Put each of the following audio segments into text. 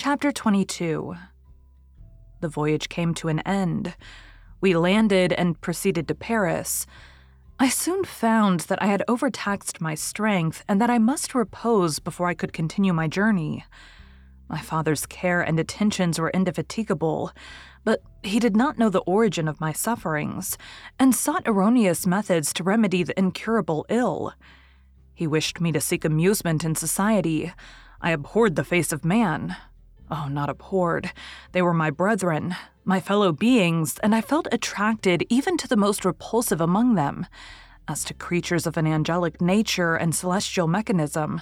Chapter 22 The voyage came to an end. We landed and proceeded to Paris. I soon found that I had overtaxed my strength and that I must repose before I could continue my journey. My father's care and attentions were indefatigable, but he did not know the origin of my sufferings and sought erroneous methods to remedy the incurable ill. He wished me to seek amusement in society. I abhorred the face of man, Oh, not abhorred. They were my brethren, my fellow beings, and I felt attracted even to the most repulsive among them. As to creatures of an angelic nature and celestial mechanism.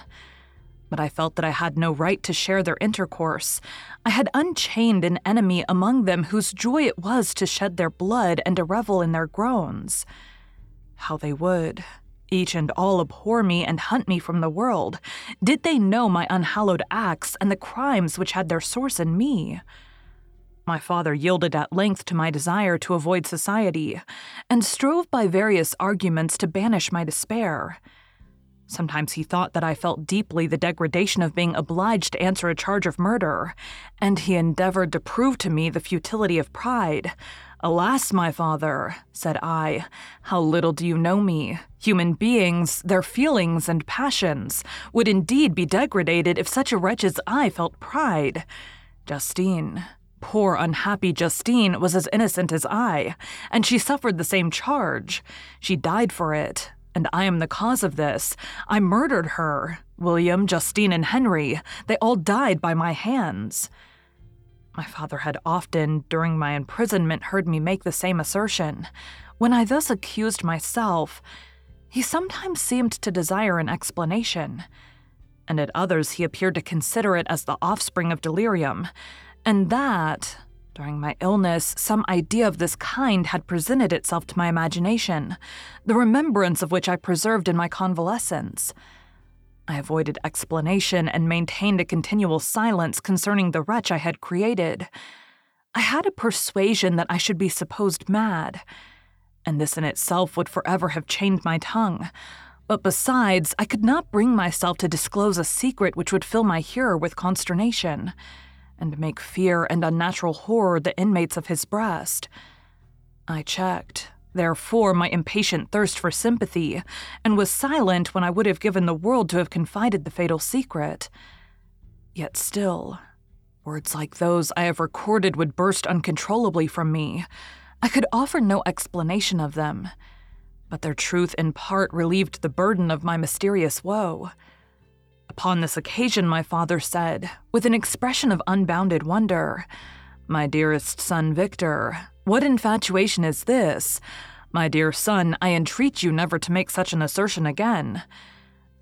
But I felt that I had no right to share their intercourse. I had unchained an enemy among them whose joy it was to shed their blood and to revel in their groans. How they would, each and all abhor me and hunt me from the world. Did they know my unhallowed acts and the crimes which had their source in me? My father yielded at length to my desire to avoid society, and strove by various arguments to banish my despair. Sometimes he thought that I felt deeply the degradation of being obliged to answer a charge of murder, and he endeavored to prove to me the futility of pride, Alas, my father, said I, how little do you know me. Human beings, their feelings and passions, would indeed be degraded if such a wretch as I felt pride. Justine, poor unhappy Justine, was as innocent as I, and she suffered the same charge. She died for it, and I am the cause of this. I murdered her. William, Justine, and Henry, they all died by my hands. My father had often, during my imprisonment, heard me make the same assertion. When I thus accused myself, he sometimes seemed to desire an explanation, and at others he appeared to consider it as the offspring of delirium, and that, during my illness, some idea of this kind had presented itself to my imagination, the remembrance of which I preserved in my convalescence. I avoided explanation and maintained a continual silence concerning the wretch I had created. I had a persuasion that I should be supposed mad, and this in itself would forever have chained my tongue. But besides, I could not bring myself to disclose a secret which would fill my hearer with consternation, and make fear and unnatural horror the inmates of his breast. I checked, therefore, my impatient thirst for sympathy, and was silent when I would have given the world to have confided the fatal secret. Yet still, words like those I have recorded would burst uncontrollably from me. I could offer no explanation of them, but their truth in part relieved the burden of my mysterious woe. Upon this occasion, my father said, with an expression of unbounded wonder, My dearest son Victor, what infatuation is this? My dear son, I entreat you never to make such an assertion again.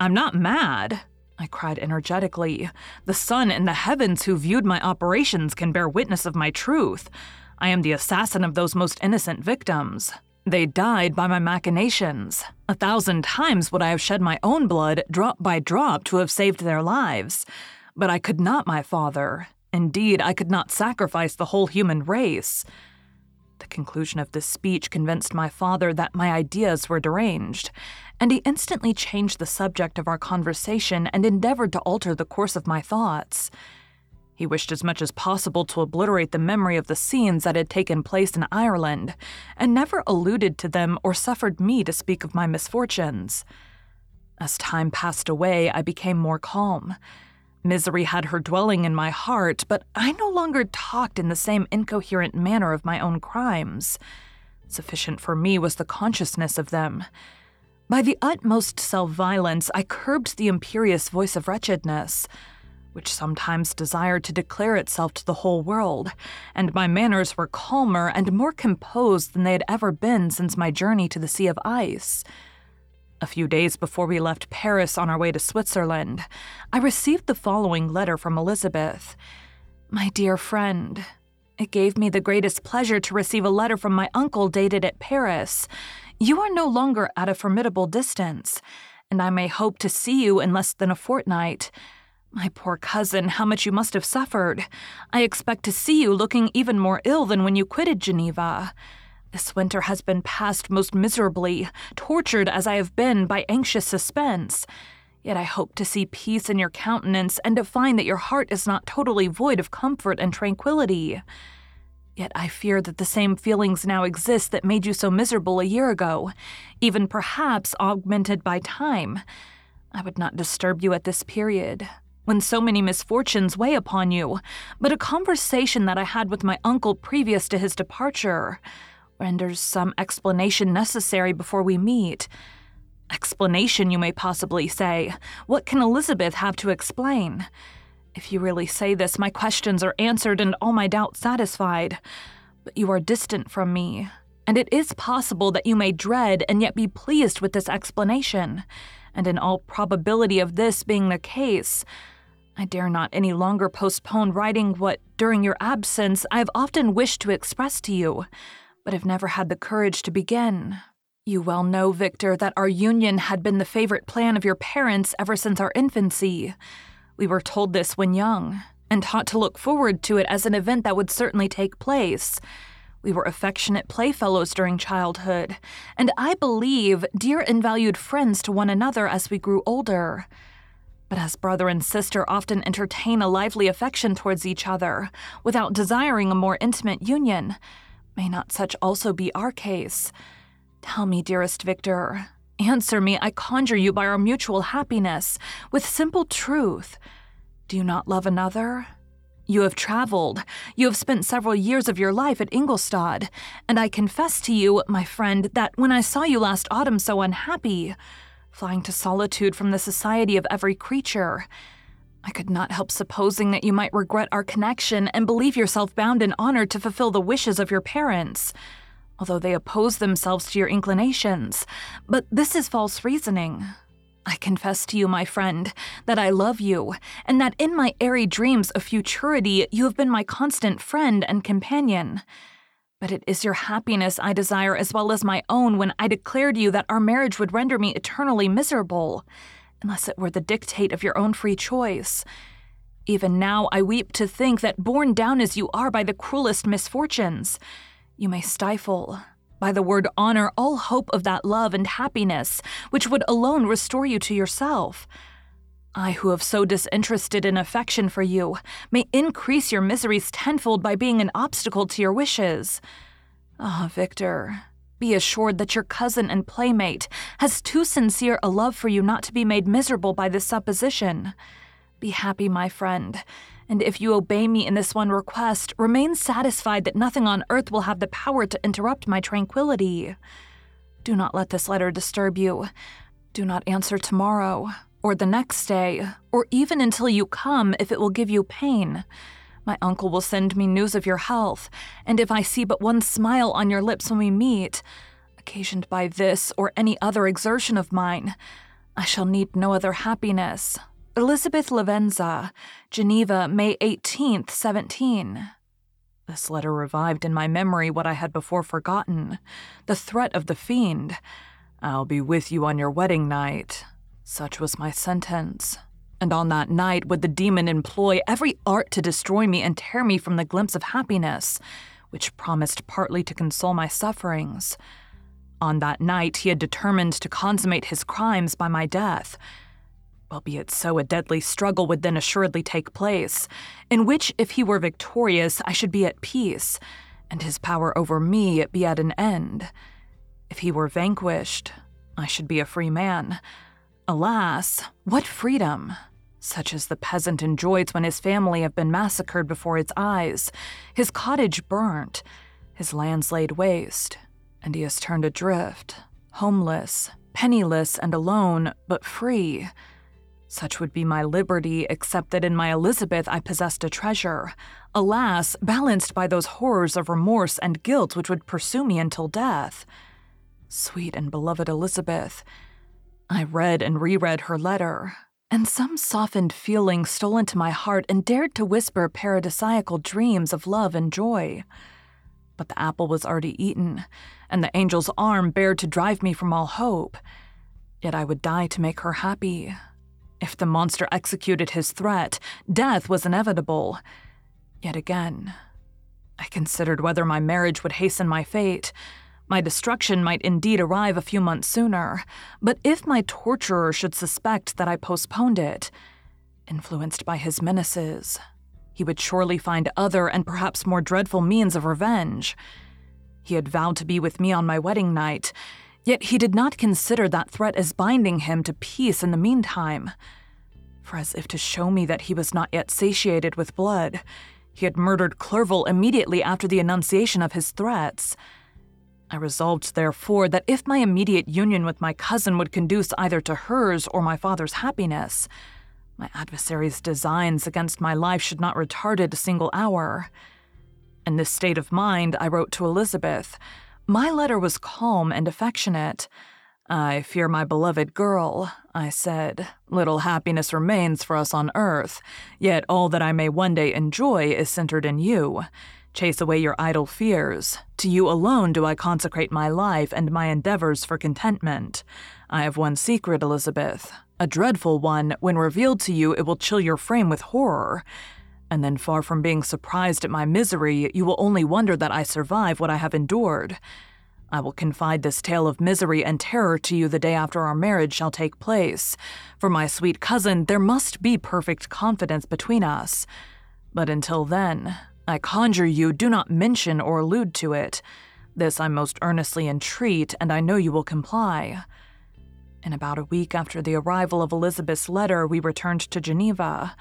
I'm not mad, I cried energetically. The sun in the heavens who viewed my operations can bear witness of my truth. I am the assassin of those most innocent victims. They died by my machinations. A thousand times would I have shed my own blood, drop by drop, to have saved their lives. But I could not, my father. Indeed, I could not sacrifice the whole human race. The conclusion of this speech convinced my father that my ideas were deranged, and he instantly changed the subject of our conversation and endeavored to alter the course of my thoughts. He wished as much as possible to obliterate the memory of the scenes that had taken place in Ireland, and never alluded to them or suffered me to speak of my misfortunes. As time passed away, I became more calm. Misery had her dwelling in my heart, but I no longer talked in the same incoherent manner of my own crimes. Sufficient for me was the consciousness of them. By the utmost self violence, I curbed the imperious voice of wretchedness, which sometimes desired to declare itself to the whole world, and my manners were calmer and more composed than they had ever been since my journey to the Sea of Ice. A few days before we left Paris on our way to Switzerland, I received the following letter from Elizabeth My dear friend, it gave me the greatest pleasure to receive a letter from my uncle dated at Paris. You are no longer at a formidable distance, and I may hope to see you in less than a fortnight. My poor cousin, how much you must have suffered. I expect to see you looking even more ill than when you quitted Geneva. This winter has been passed most miserably, tortured as I have been by anxious suspense. Yet I hope to see peace in your countenance and to find that your heart is not totally void of comfort and tranquility. Yet I fear that the same feelings now exist that made you so miserable a year ago, even perhaps augmented by time. I would not disturb you at this period, when so many misfortunes weigh upon you, but a conversation that I had with my uncle previous to his departure renders some explanation necessary before we meet. Explanation, you may possibly say. What can Elizabeth have to explain? If you really say this, my questions are answered and all my doubts satisfied. But you are distant from me, and it is possible that you may dread and yet be pleased with this explanation. And in all probability of this being the case, I dare not any longer postpone writing what, during your absence, I have often wished to express to you, but have never had the courage to begin. You well know, Victor, that our union had been the favorite plan of your parents ever since our infancy. We were told this when young, and taught to look forward to it as an event that would certainly take place. We were affectionate playfellows during childhood, and I believe dear and valued friends to one another as we grew older. But as brother and sister often entertain a lively affection towards each other, without desiring a more intimate union, may not such also be our case? Tell me, dearest Victor, Answer me, I conjure you by our mutual happiness, with simple truth. Do you not love another? You have traveled. You have spent several years of your life at Ingolstadt, and I confess to you, my friend, that when I saw you last autumn so unhappy, flying to solitude from the society of every creature, I could not help supposing that you might regret our connection and believe yourself bound in honor to fulfill the wishes of your parents although they oppose themselves to your inclinations. But this is false reasoning. I confess to you, my friend, that I love you, and that in my airy dreams of futurity you have been my constant friend and companion. But it is your happiness I desire as well as my own when I declared to you that our marriage would render me eternally miserable, unless it were the dictate of your own free choice. Even now I weep to think that, borne down as you are by the cruelest misfortunes, you may stifle, by the word honor, all hope of that love and happiness which would alone restore you to yourself. I, who have so disinterested an affection for you, may increase your miseries tenfold by being an obstacle to your wishes. Ah, oh, Victor, be assured that your cousin and playmate has too sincere a love for you not to be made miserable by this supposition. Be happy, my friend, and if you obey me in this one request, remain satisfied that nothing on earth will have the power to interrupt my tranquility. Do not let this letter disturb you. Do not answer tomorrow, or the next day, or even until you come if it will give you pain. My uncle will send me news of your health, and if I see but one smile on your lips when we meet, occasioned by this or any other exertion of mine, I shall need no other happiness, Elizabeth Lavenza, Geneva, May 18th, 17. This letter revived in my memory what I had before forgotten the threat of the fiend. I'll be with you on your wedding night. Such was my sentence. And on that night would the demon employ every art to destroy me and tear me from the glimpse of happiness which promised partly to console my sufferings. On that night, he had determined to consummate his crimes by my death. Albeit so, a deadly struggle would then assuredly take place, in which, if he were victorious, I should be at peace, and his power over me be at an end. If he were vanquished, I should be a free man. Alas, what freedom! Such as the peasant enjoys when his family have been massacred before his eyes, his cottage burnt, his lands laid waste, and he has turned adrift, homeless, penniless, and alone, but free. Such would be my liberty, except that in my Elizabeth I possessed a treasure, alas, balanced by those horrors of remorse and guilt which would pursue me until death. Sweet and beloved Elizabeth, I read and reread her letter, and some softened feeling stole into my heart and dared to whisper paradisiacal dreams of love and joy. But the apple was already eaten, and the angel's arm bared to drive me from all hope. Yet I would die to make her happy. If the monster executed his threat, death was inevitable. Yet again, I considered whether my marriage would hasten my fate. My destruction might indeed arrive a few months sooner, but if my torturer should suspect that I postponed it, influenced by his menaces, he would surely find other and perhaps more dreadful means of revenge. He had vowed to be with me on my wedding night, yet he did not consider that threat as binding him to peace in the meantime. For as if to show me that he was not yet satiated with blood, he had murdered Clerval immediately after the enunciation of his threats. I resolved, therefore, that if my immediate union with my cousin would conduce either to hers or my father's happiness, my adversary's designs against my life should not retard it a single hour. In this state of mind, I wrote to Elizabeth. My letter was calm and affectionate. I fear my beloved girl, I said. Little happiness remains for us on earth, yet all that I may one day enjoy is centered in you. Chase away your idle fears. To you alone do I consecrate my life and my endeavors for contentment. I have one secret, Elizabeth, a dreadful one. When revealed to you, it will chill your frame with horror. And then, far from being surprised at my misery, you will only wonder that I survive what I have endured. I will confide this tale of misery and terror to you the day after our marriage shall take place. For my sweet cousin, there must be perfect confidence between us. But until then, I conjure you, do not mention or allude to it. This I most earnestly entreat, and I know you will comply. In about a week after the arrival of Elizabeth's letter, we returned to Geneva.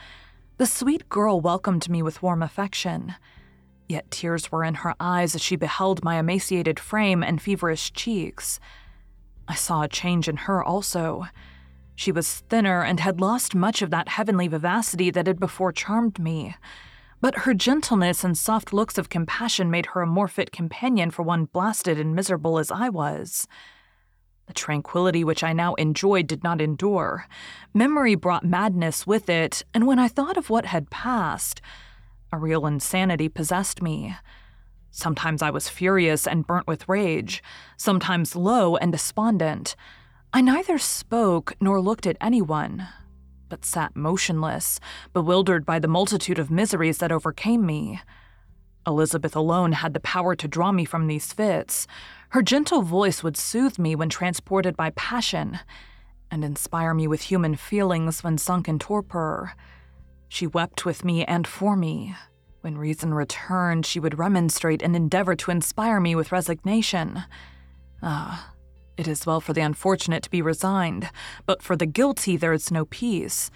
The sweet girl welcomed me with warm affection. Yet tears were in her eyes as she beheld my emaciated frame and feverish cheeks. I saw a change in her also. She was thinner and had lost much of that heavenly vivacity that had before charmed me but her gentleness and soft looks of compassion made her a more fit companion for one blasted and miserable as I was. The tranquility which I now enjoyed did not endure. Memory brought madness with it, and when I thought of what had passed, a real insanity possessed me. Sometimes I was furious and burnt with rage, sometimes low and despondent. I neither spoke nor looked at anyone, but sat motionless, bewildered by the multitude of miseries that overcame me. Elizabeth alone had the power to draw me from these fits. Her gentle voice would soothe me when transported by passion, and inspire me with human feelings when sunk in torpor. She wept with me and for me. When reason returned, she would remonstrate and endeavor to inspire me with resignation. Ah, it is well for the unfortunate to be resigned, but for the guilty there is no peace.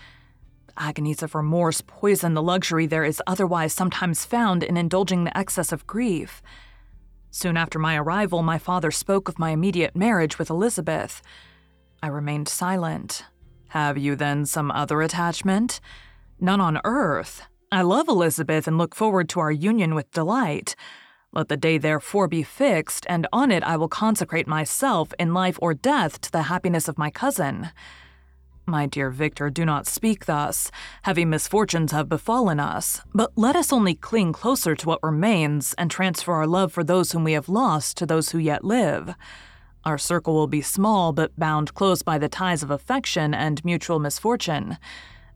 Agonies of remorse poison the luxury there is otherwise sometimes found in indulging the excess of grief. Soon after my arrival, my father spoke of my immediate marriage with Elizabeth. I remained silent. Have you then some other attachment? None on earth. I love Elizabeth and look forward to our union with delight. Let the day therefore be fixed, and on it I will consecrate myself in life or death to the happiness of my cousin. My dear Victor, do not speak thus. Heavy misfortunes have befallen us, but let us only cling closer to what remains and transfer our love for those whom we have lost to those who yet live. Our circle will be small, but bound close by the ties of affection and mutual misfortune.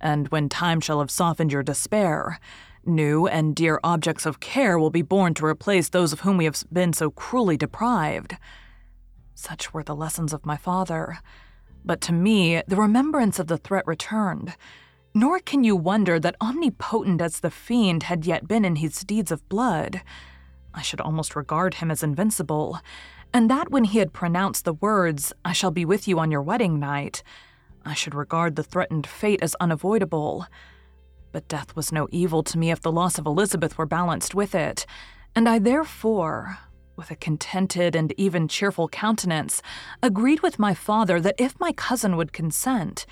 And when time shall have softened your despair, New and dear objects of care will be born to replace those of whom we have been so cruelly deprived. Such were the lessons of my father. But to me, the remembrance of the threat returned. Nor can you wonder that omnipotent as the fiend had yet been in his deeds of blood, I should almost regard him as invincible, and that when he had pronounced the words, I shall be with you on your wedding night, I should regard the threatened fate as unavoidable. But death was no evil to me if the loss of Elizabeth were balanced with it, and I therefore, with a contented and even cheerful countenance, agreed with my father that if my cousin would consent,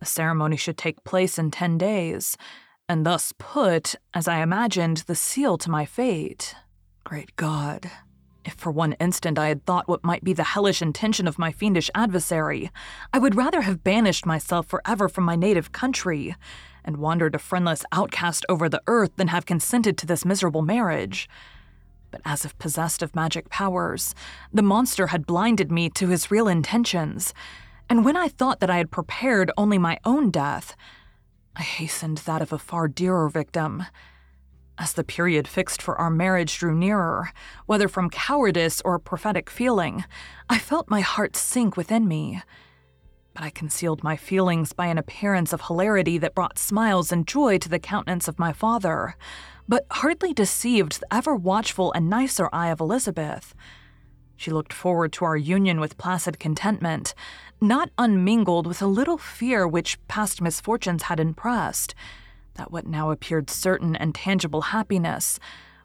the ceremony should take place in ten days, and thus put, as I imagined, the seal to my fate. Great God! If for one instant I had thought what might be the hellish intention of my fiendish adversary, I would rather have banished myself forever from my native country and wandered a friendless outcast over the earth than have consented to this miserable marriage. But as if possessed of magic powers, the monster had blinded me to his real intentions, and when I thought that I had prepared only my own death, I hastened that of a far dearer victim. As the period fixed for our marriage drew nearer, whether from cowardice or prophetic feeling, I felt my heart sink within me but I concealed my feelings by an appearance of hilarity that brought smiles and joy to the countenance of my father, but hardly deceived the ever watchful and nicer eye of Elizabeth. She looked forward to our union with placid contentment, not unmingled with a little fear which past misfortunes had impressed, that what now appeared certain and tangible happiness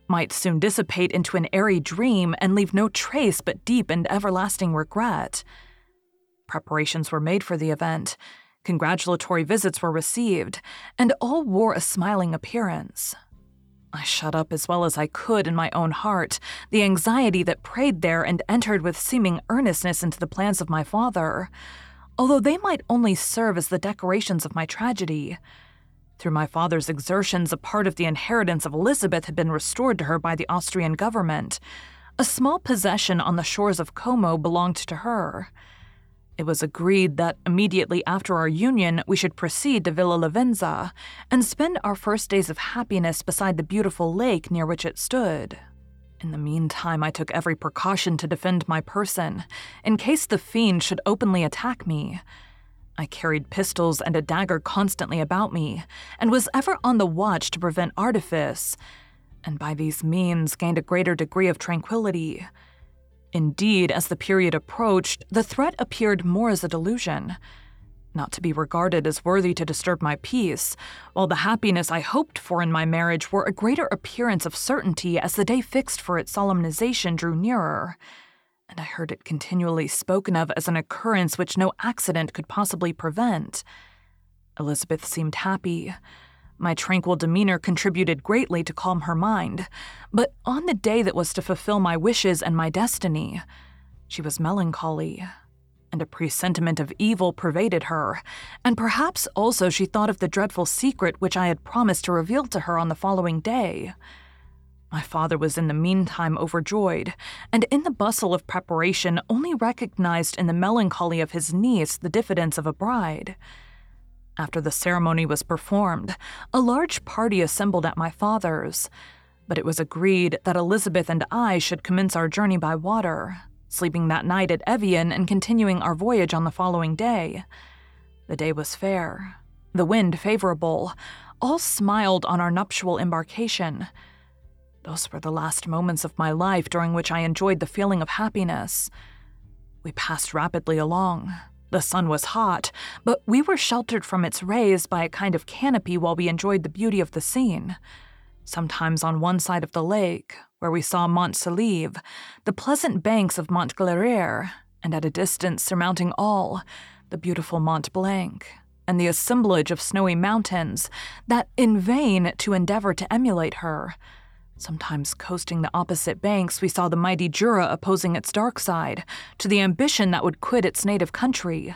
might soon dissipate into an airy dream and leave no trace but deep and everlasting regret. Preparations were made for the event, congratulatory visits were received, and all wore a smiling appearance. I shut up as well as I could in my own heart the anxiety that preyed there and entered with seeming earnestness into the plans of my father, although they might only serve as the decorations of my tragedy. Through my father's exertions, a part of the inheritance of Elizabeth had been restored to her by the Austrian government. A small possession on the shores of Como belonged to her. It was agreed that immediately after our union, we should proceed to Villa Lavenza and spend our first days of happiness beside the beautiful lake near which it stood. In the meantime, I took every precaution to defend my person, in case the fiend should openly attack me. I carried pistols and a dagger constantly about me, and was ever on the watch to prevent artifice, and by these means gained a greater degree of tranquility. Indeed, as the period approached, the threat appeared more as a delusion, not to be regarded as worthy to disturb my peace, while the happiness I hoped for in my marriage wore a greater appearance of certainty as the day fixed for its solemnization drew nearer, and I heard it continually spoken of as an occurrence which no accident could possibly prevent. Elizabeth seemed happy. My tranquil demeanor contributed greatly to calm her mind, but on the day that was to fulfill my wishes and my destiny, she was melancholy, and a presentiment of evil pervaded her, and perhaps also she thought of the dreadful secret which I had promised to reveal to her on the following day. My father was in the meantime overjoyed, and in the bustle of preparation only recognized in the melancholy of his niece the diffidence of a bride. After the ceremony was performed, a large party assembled at my father's, but it was agreed that Elizabeth and I should commence our journey by water, sleeping that night at Evian and continuing our voyage on the following day. The day was fair, the wind favorable, all smiled on our nuptial embarkation. Those were the last moments of my life during which I enjoyed the feeling of happiness. We passed rapidly along, the sun was hot, but we were sheltered from its rays by a kind of canopy while we enjoyed the beauty of the scene. Sometimes on one side of the lake, where we saw Mont Saleve, the pleasant banks of Montalègre, and at a distance surmounting all, the beautiful Mont Blanc, and the assemblage of snowy mountains, that in vain to endeavor to emulate her, Sometimes coasting the opposite banks, we saw the mighty Jura opposing its dark side to the ambition that would quit its native country,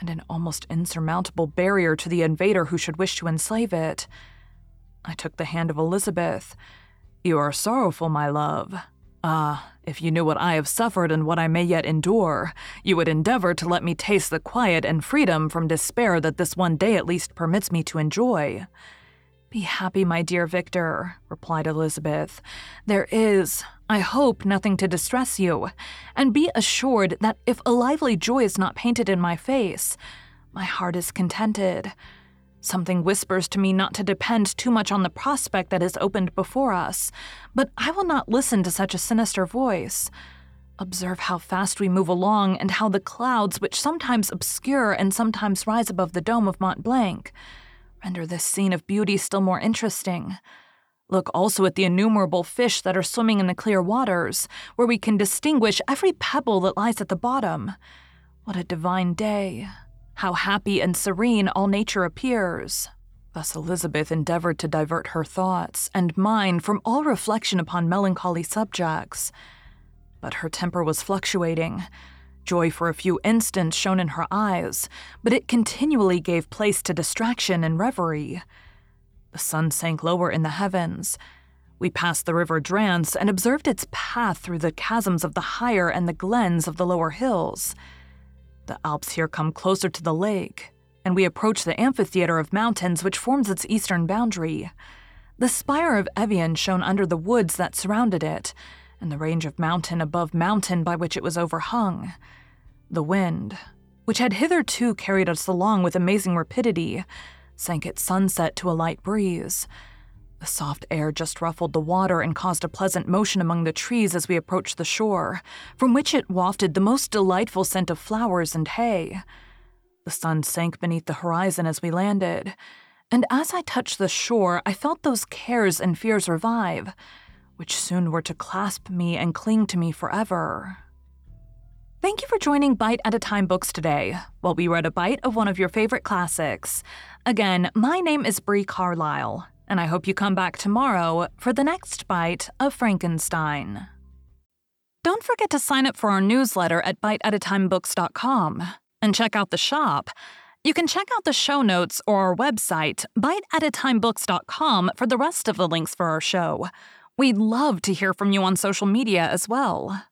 and an almost insurmountable barrier to the invader who should wish to enslave it. I took the hand of Elizabeth. You are sorrowful, my love. Ah, if you knew what I have suffered and what I may yet endure, you would endeavor to let me taste the quiet and freedom from despair that this one day at least permits me to enjoy. Be happy, my dear Victor, replied Elizabeth. There is, I hope, nothing to distress you, and be assured that if a lively joy is not painted in my face, my heart is contented. Something whispers to me not to depend too much on the prospect that is opened before us, but I will not listen to such a sinister voice. Observe how fast we move along, and how the clouds, which sometimes obscure and sometimes rise above the dome of Mont Blanc, render this scene of beauty still more interesting. Look also at the innumerable fish that are swimming in the clear waters, where we can distinguish every pebble that lies at the bottom. What a divine day! How happy and serene all nature appears. Thus Elizabeth endeavored to divert her thoughts and mine from all reflection upon melancholy subjects. But her temper was fluctuating. Joy for a few instants shone in her eyes, but it continually gave place to distraction and reverie. The sun sank lower in the heavens. We passed the river Drance and observed its path through the chasms of the higher and the glens of the lower hills. The Alps here come closer to the lake, and we approach the amphitheater of mountains which forms its eastern boundary. The spire of Evian shone under the woods that surrounded it, and the range of mountain above mountain by which it was overhung. The wind, which had hitherto carried us along with amazing rapidity, sank at sunset to a light breeze. The soft air just ruffled the water and caused a pleasant motion among the trees as we approached the shore, from which it wafted the most delightful scent of flowers and hay. The sun sank beneath the horizon as we landed, and as I touched the shore, I felt those cares and fears revive which soon were to clasp me and cling to me forever. Thank you for joining Bite at a Time Books today, while we read a bite of one of your favorite classics. Again, my name is Bree Carlisle, and I hope you come back tomorrow for the next bite of Frankenstein. Don't forget to sign up for our newsletter at biteatatimebooks.com and check out the shop. You can check out the show notes or our website, biteatatimebooks.com, for the rest of the links for our show. We'd love to hear from you on social media as well.